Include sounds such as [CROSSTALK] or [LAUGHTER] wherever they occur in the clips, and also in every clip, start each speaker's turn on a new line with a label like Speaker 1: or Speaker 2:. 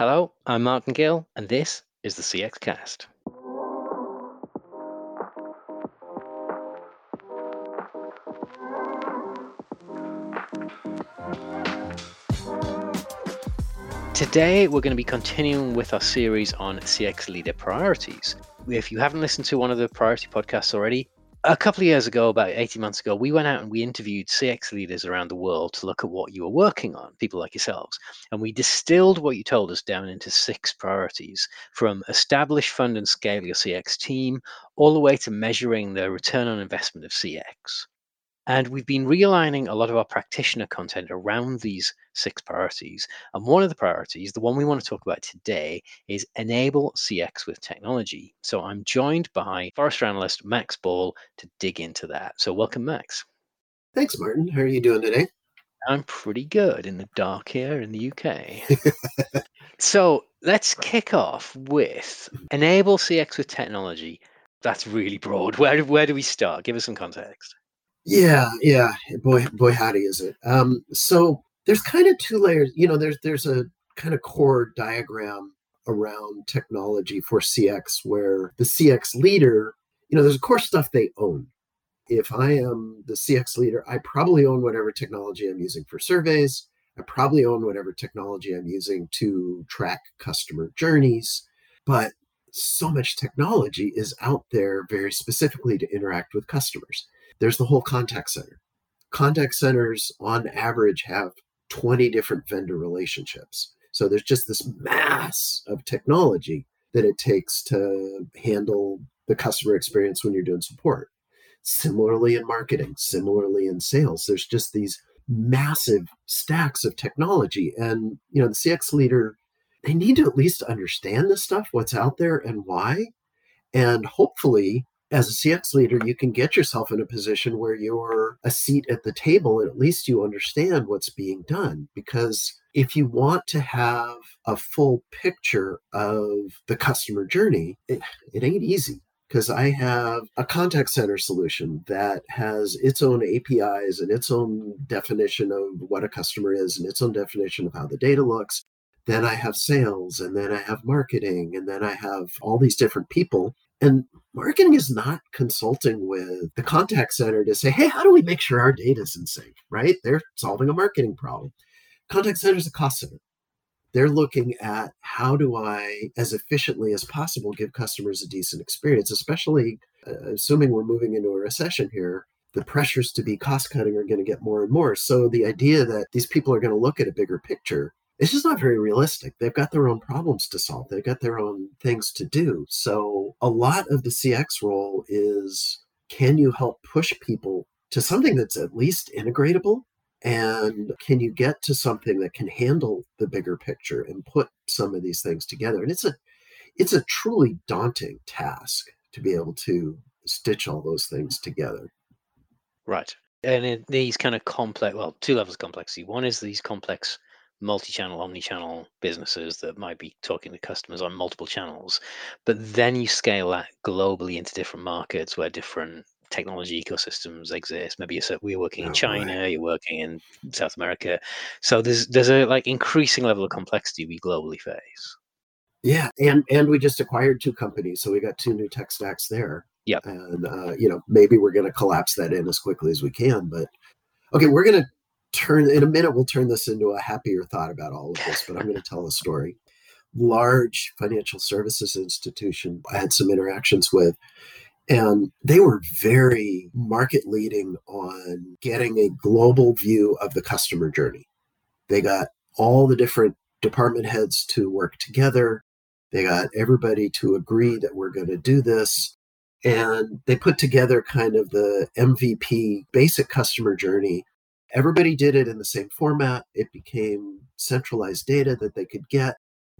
Speaker 1: Hello, I'm Martin Gill, and this is the CX Cast. Today, we're going to be continuing with our series on CX leader priorities. If you haven't listened to one of the priority podcasts already, a couple of years ago, about 18 months ago, we went out and we interviewed CX leaders around the world to look at what you were working on, people like yourselves. And we distilled what you told us down into six priorities from establish, fund, and scale your CX team, all the way to measuring the return on investment of CX. And we've been realigning a lot of our practitioner content around these six priorities. And one of the priorities, the one we want to talk about today, is enable CX with technology. So I'm joined by Forrester analyst Max Ball to dig into that. So welcome, Max.
Speaker 2: Thanks, Martin. How are you doing today?
Speaker 1: I'm pretty good in the dark here in the UK. [LAUGHS] so let's kick off with enable CX with technology. That's really broad. Where, where do we start? Give us some context.
Speaker 2: Yeah, yeah. Boy, boy, howdy is it. Um, so there's kind of two layers. You know, there's there's a kind of core diagram around technology for CX where the CX leader, you know, there's of course stuff they own. If I am the CX leader, I probably own whatever technology I'm using for surveys. I probably own whatever technology I'm using to track customer journeys. But so much technology is out there very specifically to interact with customers. There's the whole contact center. Contact centers, on average, have 20 different vendor relationships. So there's just this mass of technology that it takes to handle the customer experience when you're doing support. Similarly in marketing, similarly in sales, there's just these massive stacks of technology. And, you know, the CX leader, they need to at least understand this stuff, what's out there and why. And hopefully as a CX leader, you can get yourself in a position where you're a seat at the table and at least you understand what's being done. Because if you want to have a full picture of the customer journey, it, it ain't easy. Because I have a contact center solution that has its own APIs and its own definition of what a customer is and its own definition of how the data looks then I have sales, and then I have marketing, and then I have all these different people. And marketing is not consulting with the contact center to say, hey, how do we make sure our data is in sync, right? They're solving a marketing problem. Contact center is a cost center. They're looking at how do I, as efficiently as possible, give customers a decent experience, especially uh, assuming we're moving into a recession here. The pressures to be cost cutting are going to get more and more. So the idea that these people are going to look at a bigger picture it's just not very realistic. They've got their own problems to solve, they've got their own things to do. So, a lot of the CX role is can you help push people to something that's at least integratable? And can you get to something that can handle the bigger picture and put some of these things together? And it's a it's a truly daunting task to be able to stitch all those things together.
Speaker 1: Right. And in these kind of complex, well, two levels of complexity. One is these complex multi-channel omni-channel businesses that might be talking to customers on multiple channels but then you scale that globally into different markets where different technology ecosystems exist. Maybe you're, we're working in oh, china you're working in south america. So there's there's a like increasing level of complexity we globally face.
Speaker 2: Yeah and and we just acquired two companies so we got two new tech stacks there.
Speaker 1: Yeah
Speaker 2: and uh, you know maybe we're going to collapse that in as quickly as we can but okay we're going to turn in a minute we'll turn this into a happier thought about all of this but i'm going to tell a story. Large financial services institution i had some interactions with and they were very market leading on getting a global view of the customer journey. They got all the different department heads to work together. They got everybody to agree that we're going to do this and they put together kind of the mvp basic customer journey Everybody did it in the same format. It became centralized data that they could get.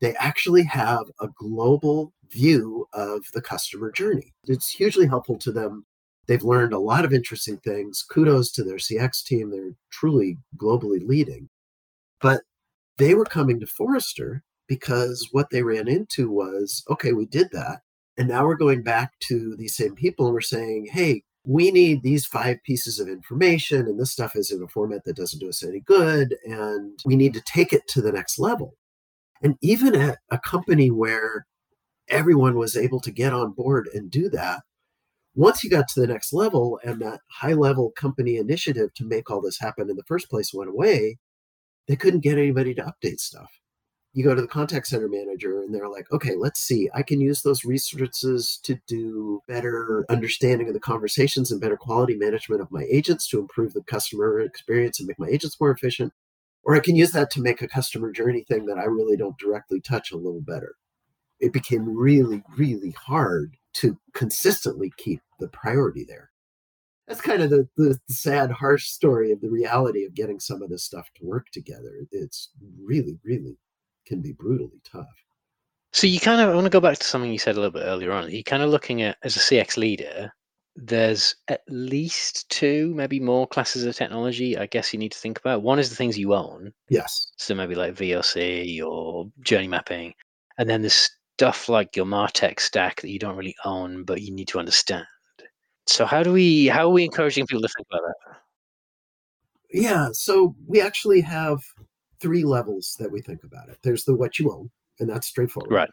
Speaker 2: They actually have a global view of the customer journey. It's hugely helpful to them. They've learned a lot of interesting things. Kudos to their CX team. They're truly globally leading. But they were coming to Forrester because what they ran into was okay, we did that. And now we're going back to these same people and we're saying, hey, we need these five pieces of information, and this stuff is in a format that doesn't do us any good, and we need to take it to the next level. And even at a company where everyone was able to get on board and do that, once you got to the next level and that high level company initiative to make all this happen in the first place went away, they couldn't get anybody to update stuff. You go to the contact center manager and they're like, okay, let's see. I can use those resources to do better understanding of the conversations and better quality management of my agents to improve the customer experience and make my agents more efficient. Or I can use that to make a customer journey thing that I really don't directly touch a little better. It became really, really hard to consistently keep the priority there. That's kind of the, the sad, harsh story of the reality of getting some of this stuff to work together. It's really, really can be brutally tough.
Speaker 1: So you kind of I want to go back to something you said a little bit earlier on. You're kind of looking at as a CX leader, there's at least two, maybe more classes of technology. I guess you need to think about. One is the things you own.
Speaker 2: Yes.
Speaker 1: So maybe like VOC or journey mapping, and then there's stuff like your Martech stack that you don't really own, but you need to understand. So how do we how are we encouraging people to think about that?
Speaker 2: Yeah, so we actually have three levels that we think about it. There's the what you own, and that's straightforward.
Speaker 1: Right.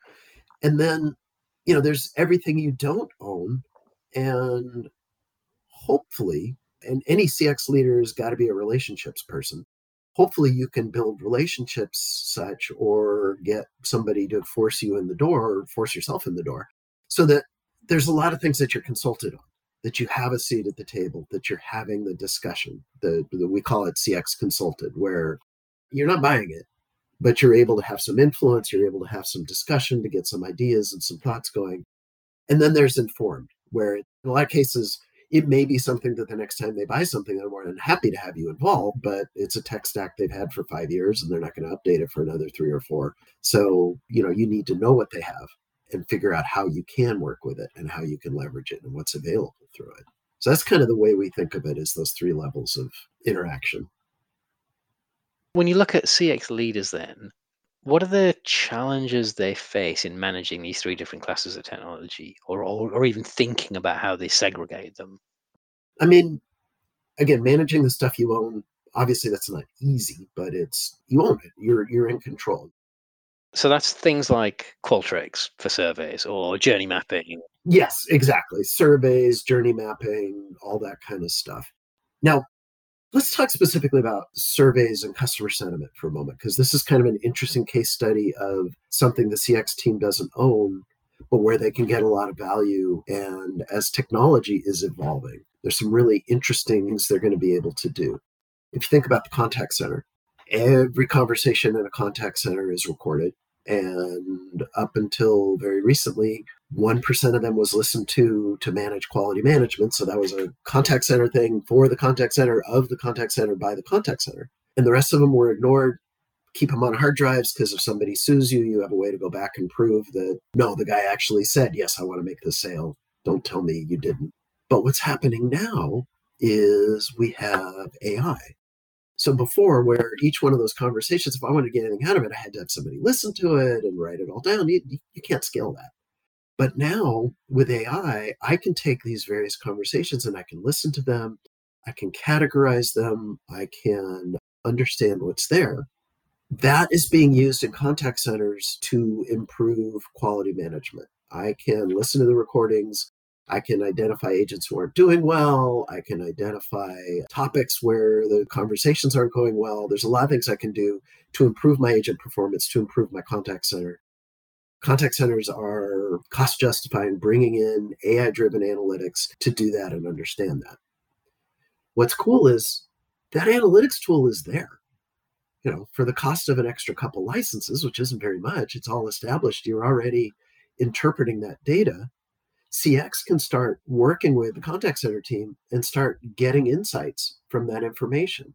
Speaker 2: And then, you know, there's everything you don't own, and hopefully, and any CX leader has got to be a relationships person hopefully you can build relationships such or get somebody to force you in the door or force yourself in the door so that there's a lot of things that you're consulted on that you have a seat at the table that you're having the discussion the, the we call it cx consulted where you're not buying it but you're able to have some influence you're able to have some discussion to get some ideas and some thoughts going and then there's informed where in a lot of cases it may be something that the next time they buy something, they're more than happy to have you involved, but it's a tech stack they've had for five years and they're not going to update it for another three or four. So, you know, you need to know what they have and figure out how you can work with it and how you can leverage it and what's available through it. So that's kind of the way we think of it is those three levels of interaction.
Speaker 1: When you look at CX leaders then, what are the challenges they face in managing these three different classes of technology or, or, or even thinking about how they segregate them?
Speaker 2: I mean, again, managing the stuff you own, obviously that's not easy, but it's you own it. You're you're in control.
Speaker 1: So that's things like Qualtrics for surveys or journey mapping.
Speaker 2: Yes, exactly. Surveys, journey mapping, all that kind of stuff. Now, Let's talk specifically about surveys and customer sentiment for a moment, because this is kind of an interesting case study of something the CX team doesn't own, but where they can get a lot of value. And as technology is evolving, there's some really interesting things they're going to be able to do. If you think about the contact center, every conversation in a contact center is recorded. And up until very recently, 1% of them was listened to to manage quality management. So that was a contact center thing for the contact center, of the contact center, by the contact center. And the rest of them were ignored. Keep them on hard drives because if somebody sues you, you have a way to go back and prove that no, the guy actually said, Yes, I want to make the sale. Don't tell me you didn't. But what's happening now is we have AI. So before, where each one of those conversations, if I wanted to get anything out of it, I had to have somebody listen to it and write it all down. You, you can't scale that. But now with AI, I can take these various conversations and I can listen to them. I can categorize them. I can understand what's there. That is being used in contact centers to improve quality management. I can listen to the recordings. I can identify agents who aren't doing well. I can identify topics where the conversations aren't going well. There's a lot of things I can do to improve my agent performance, to improve my contact center. Contact centers are cost justifying, bringing in AI driven analytics to do that and understand that. What's cool is that analytics tool is there. You know, for the cost of an extra couple licenses, which isn't very much, it's all established. You're already interpreting that data CX can start working with the contact center team and start getting insights from that information.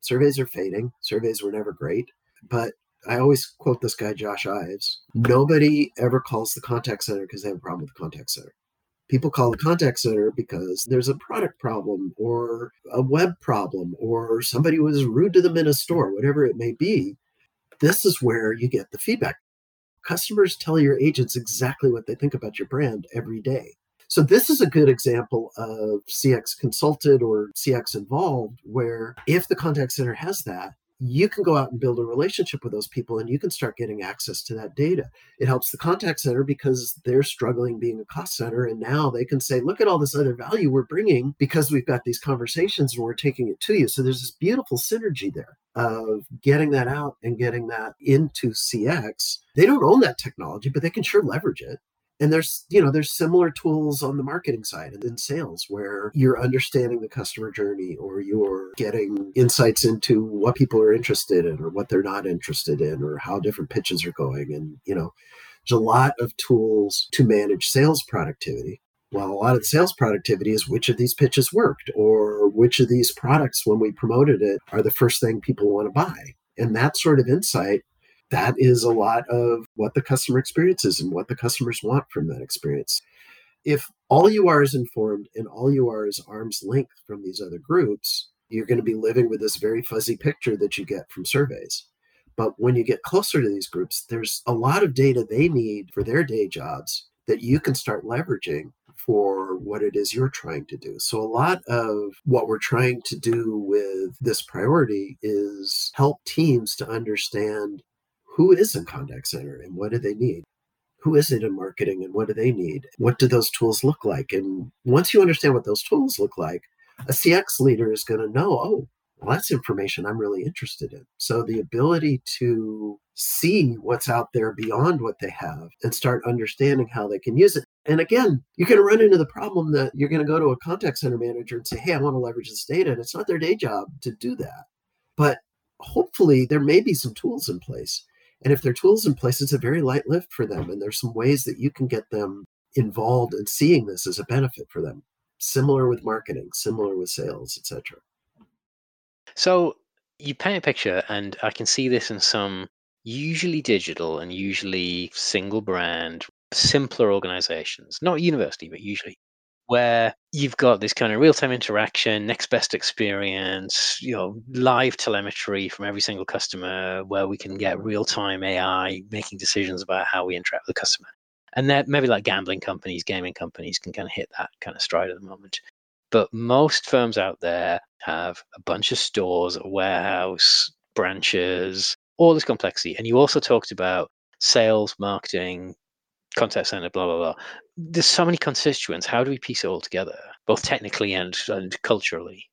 Speaker 2: Surveys are fading. Surveys were never great, but I always quote this guy, Josh Ives. Nobody ever calls the contact center because they have a problem with the contact center. People call the contact center because there's a product problem or a web problem or somebody was rude to them in a store, whatever it may be. This is where you get the feedback customers tell your agents exactly what they think about your brand every day. So this is a good example of CX consulted or CX involved, where if the contact center has that, you can go out and build a relationship with those people and you can start getting access to that data. It helps the contact center because they're struggling being a cost center. And now they can say, look at all this other value we're bringing because we've got these conversations and we're taking it to you. So there's this beautiful synergy there of getting that out and getting that into CX. They don't own that technology, but they can sure leverage it and there's you know there's similar tools on the marketing side and in sales where you're understanding the customer journey or you're getting insights into what people are interested in or what they're not interested in or how different pitches are going and you know there's a lot of tools to manage sales productivity well, a lot of the sales productivity is which of these pitches worked or which of these products, when we promoted it, are the first thing people want to buy. And that sort of insight that is a lot of what the customer experience is and what the customers want from that experience. If all you are is informed and all you are is arm's length from these other groups, you're going to be living with this very fuzzy picture that you get from surveys. But when you get closer to these groups, there's a lot of data they need for their day jobs that you can start leveraging for what it is you're trying to do. So, a lot of what we're trying to do with this priority is help teams to understand who is in contact center and what do they need? Who is it in marketing and what do they need? What do those tools look like? And once you understand what those tools look like, a CX leader is going to know, oh, well, that's information I'm really interested in. So the ability to see what's out there beyond what they have and start understanding how they can use it. And again, you're going to run into the problem that you're going to go to a contact center manager and say, hey, I want to leverage this data. And it's not their day job to do that. But hopefully, there may be some tools in place and if their tools in place, it's a very light lift for them. And there's some ways that you can get them involved in seeing this as a benefit for them. Similar with marketing, similar with sales, etc.
Speaker 1: So you paint a picture, and I can see this in some usually digital and usually single brand, simpler organizations, not university, but usually where you've got this kind of real-time interaction, next best experience, you know, live telemetry from every single customer, where we can get real-time AI making decisions about how we interact with the customer. And that maybe like gambling companies, gaming companies can kind of hit that kind of stride at the moment. But most firms out there have a bunch of stores, a warehouse, branches, all this complexity. And you also talked about sales, marketing, contact center, blah blah blah. There's so many constituents. How do we piece it all together, both technically and and culturally?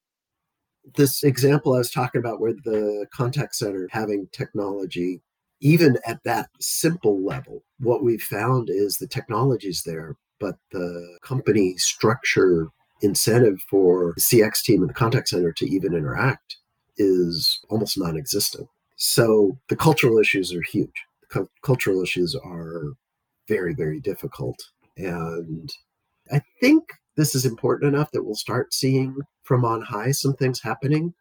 Speaker 2: This example I was talking about, where the contact center having technology, even at that simple level, what we found is the technology's there, but the company structure incentive for the CX team and the contact center to even interact is almost non-existent. So the cultural issues are huge. Cultural issues are very, very difficult. And I think this is important enough that we'll start seeing from on high some things happening.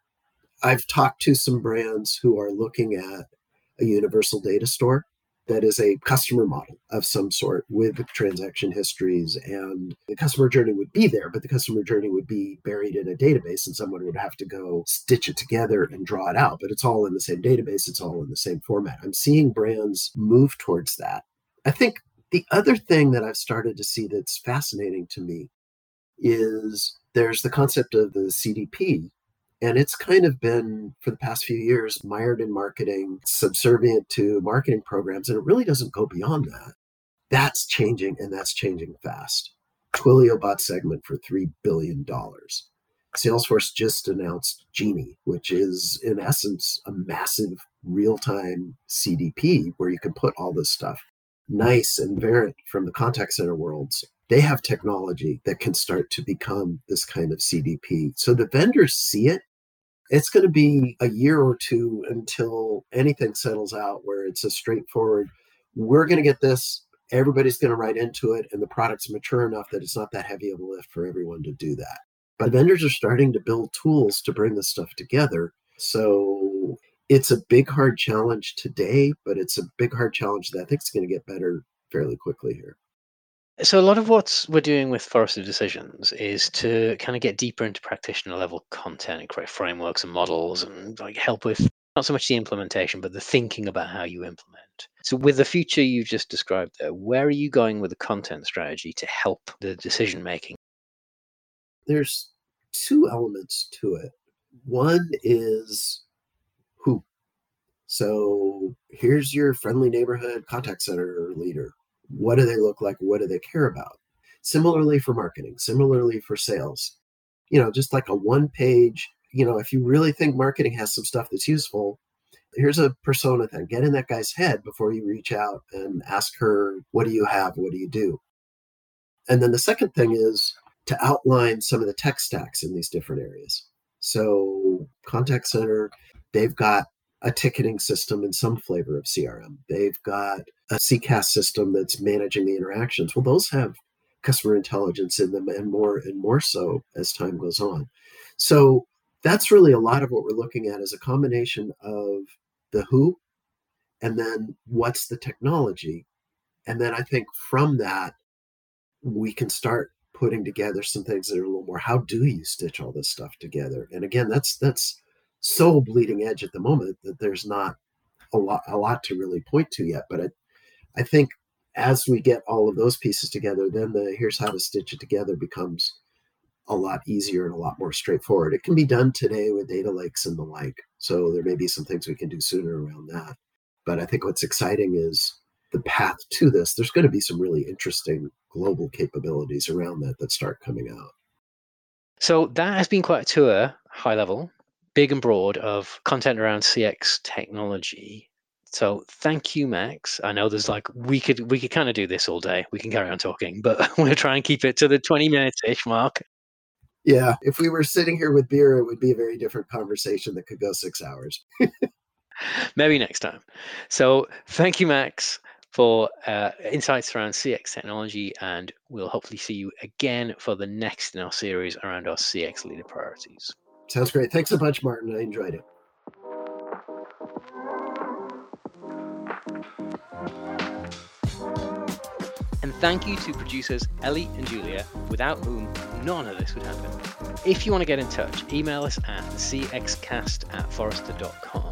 Speaker 2: I've talked to some brands who are looking at a universal data store that is a customer model of some sort with transaction histories and the customer journey would be there but the customer journey would be buried in a database and someone would have to go stitch it together and draw it out. But it's all in the same database it's all in the same format. I'm seeing brands move towards that. I think the other thing that I've started to see that's fascinating to me is there's the concept of the CDP. And it's kind of been, for the past few years, mired in marketing, subservient to marketing programs. And it really doesn't go beyond that. That's changing, and that's changing fast. Twilio bought Segment for $3 billion. Salesforce just announced Genie, which is in essence a massive real time CDP where you can put all this stuff. NICE and Verint from the contact center worlds, they have technology that can start to become this kind of CDP. So the vendors see it. It's going to be a year or two until anything settles out where it's a straightforward, we're going to get this, everybody's going to write into it, and the product's mature enough that it's not that heavy of a lift for everyone to do that. But vendors are starting to build tools to bring this stuff together. So it's a big hard challenge today, but it's a big hard challenge that I think is going to get better fairly quickly here.
Speaker 1: So a lot of what we're doing with Forrester Decisions is to kind of get deeper into practitioner level content and create frameworks and models and like help with not so much the implementation, but the thinking about how you implement. So with the future you've just described there, where are you going with the content strategy to help the decision making?
Speaker 2: There's two elements to it. One is who So here's your friendly neighborhood contact center leader. What do they look like? What do they care about? Similarly for marketing, similarly for sales. You know, just like a one page, you know, if you really think marketing has some stuff that's useful, here's a persona thing. Get in that guy's head before you reach out and ask her, what do you have? What do you do? And then the second thing is to outline some of the tech stacks in these different areas. So, contact center, they've got a ticketing system in some flavor of CRM. They've got a CCaaS system that's managing the interactions. Well, those have customer intelligence in them and more and more so as time goes on. So that's really a lot of what we're looking at is a combination of the who and then what's the technology. And then I think from that, we can start putting together some things that are a little more how do you stitch all this stuff together and again that's that's so bleeding edge at the moment that there's not a lot a lot to really point to yet but i i think as we get all of those pieces together then the here's how to stitch it together becomes a lot easier and a lot more straightforward. It can be done today with data lakes and the like so there may be some things we can do sooner around that but i think what's exciting is the path to this, there's going to be some really interesting global capabilities around that that start coming out.
Speaker 1: So that has been quite a tour, high level, big and broad, of content around CX technology. So thank you, Max. I know there's like we could we could kind of do this all day. We can carry on talking, but [LAUGHS] we'll try and keep it to the 20 minutes ish mark.
Speaker 2: Yeah, if we were sitting here with beer, it would be a very different conversation that could go six hours. [LAUGHS]
Speaker 1: Maybe next time. So thank you, Max for uh, insights around CX technology, and we'll hopefully see you again for the next in our series around our CX leader priorities.
Speaker 2: Sounds great. Thanks a bunch, Martin. I enjoyed it.
Speaker 1: And thank you to producers Ellie and Julia, without whom none of this would happen. If you want to get in touch, email us at cxcast at forrester.com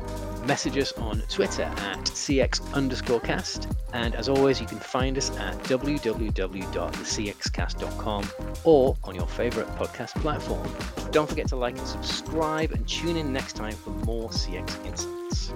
Speaker 1: message us on Twitter at CX underscore cast. And as always, you can find us at www.thecxcast.com or on your favorite podcast platform. Don't forget to like and subscribe and tune in next time for more CX insights.